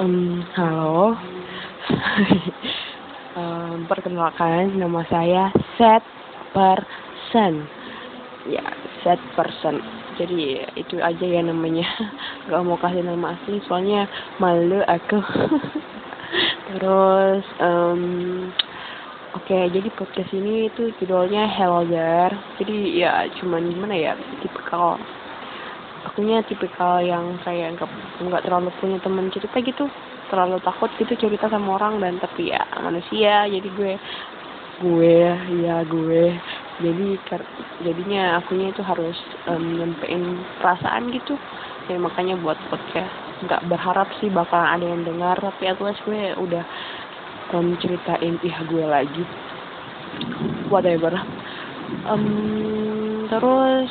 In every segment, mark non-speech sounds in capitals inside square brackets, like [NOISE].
Um, halo. [LAUGHS] um, perkenalkan nama saya Set Person. Ya, Set Person. Jadi itu aja ya namanya. [LAUGHS] Gak mau kasih nama asli soalnya malu aku. [LAUGHS] Terus um, Oke, okay, jadi podcast ini itu judulnya Hello There. Jadi ya cuman gimana ya, tipikal akunya tipikal yang kayak nggak nggak terlalu punya teman cerita gitu. Terlalu takut gitu cerita sama orang dan tapi ya manusia. Jadi gue gue ya gue. Jadi jadinya akunya itu harus um, nyampein perasaan gitu. Ya makanya buat podcast. Nggak berharap sih bakalan ada yang dengar tapi aku gue udah um, ceritain ih gue lagi. Whatever. Um, terus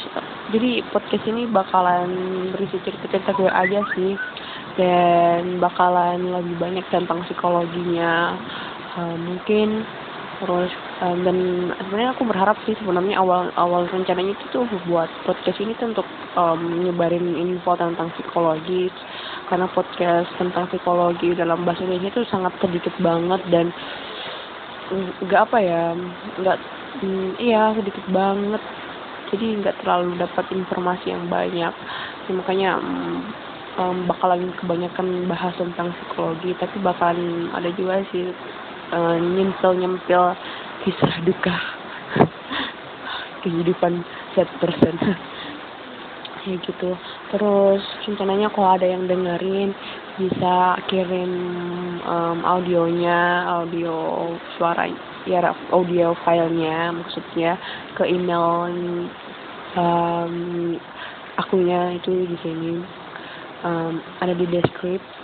jadi podcast ini bakalan berisi cerita-cerita gue aja sih. Dan bakalan lebih banyak tentang psikologinya uh, mungkin terus um, dan sebenarnya aku berharap sih sebenarnya awal awal rencananya itu tuh buat podcast ini tuh untuk um, nyebarin info tentang psikologi. Karena podcast tentang psikologi dalam bahasa Indonesia itu sangat sedikit banget dan nggak apa ya nggak hmm, iya sedikit banget jadi nggak terlalu dapat informasi yang banyak. Ya, makanya um, bakalan kebanyakan bahas tentang psikologi tapi bakalan ada juga sih uh, nyempil nyempil kisah duka. [LAUGHS] Kehidupan set person [LAUGHS] ya gitu. Terus rencananya kalau ada yang dengerin bisa kirim um, audionya audio suara ya audio filenya maksudnya ke email um, akunya itu di sini. Um, ada di deskripsi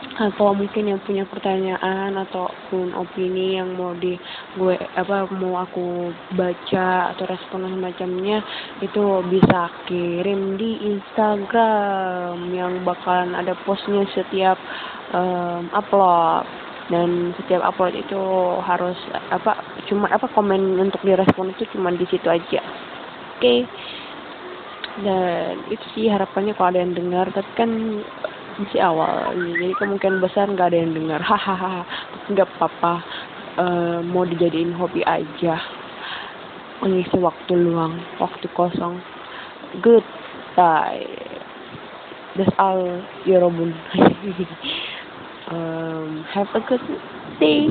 Nah, kalau mungkin yang punya pertanyaan ataupun opini yang mau di gue apa mau aku baca atau respon semacamnya itu bisa kirim di Instagram yang bakalan ada postnya setiap um, upload dan setiap upload itu harus apa cuma apa komen untuk direspon itu cuma di situ aja oke okay. dan itu sih harapannya kalau ada yang dengar tapi kan masih awal. Jadi kemungkinan besar nggak ada yang dengar. Hahaha. Nggak apa-apa. Uh, mau dijadiin hobi aja. Mengisi waktu luang. Waktu kosong. Good bye that's all Yorobun. [LAUGHS] Um, have a good day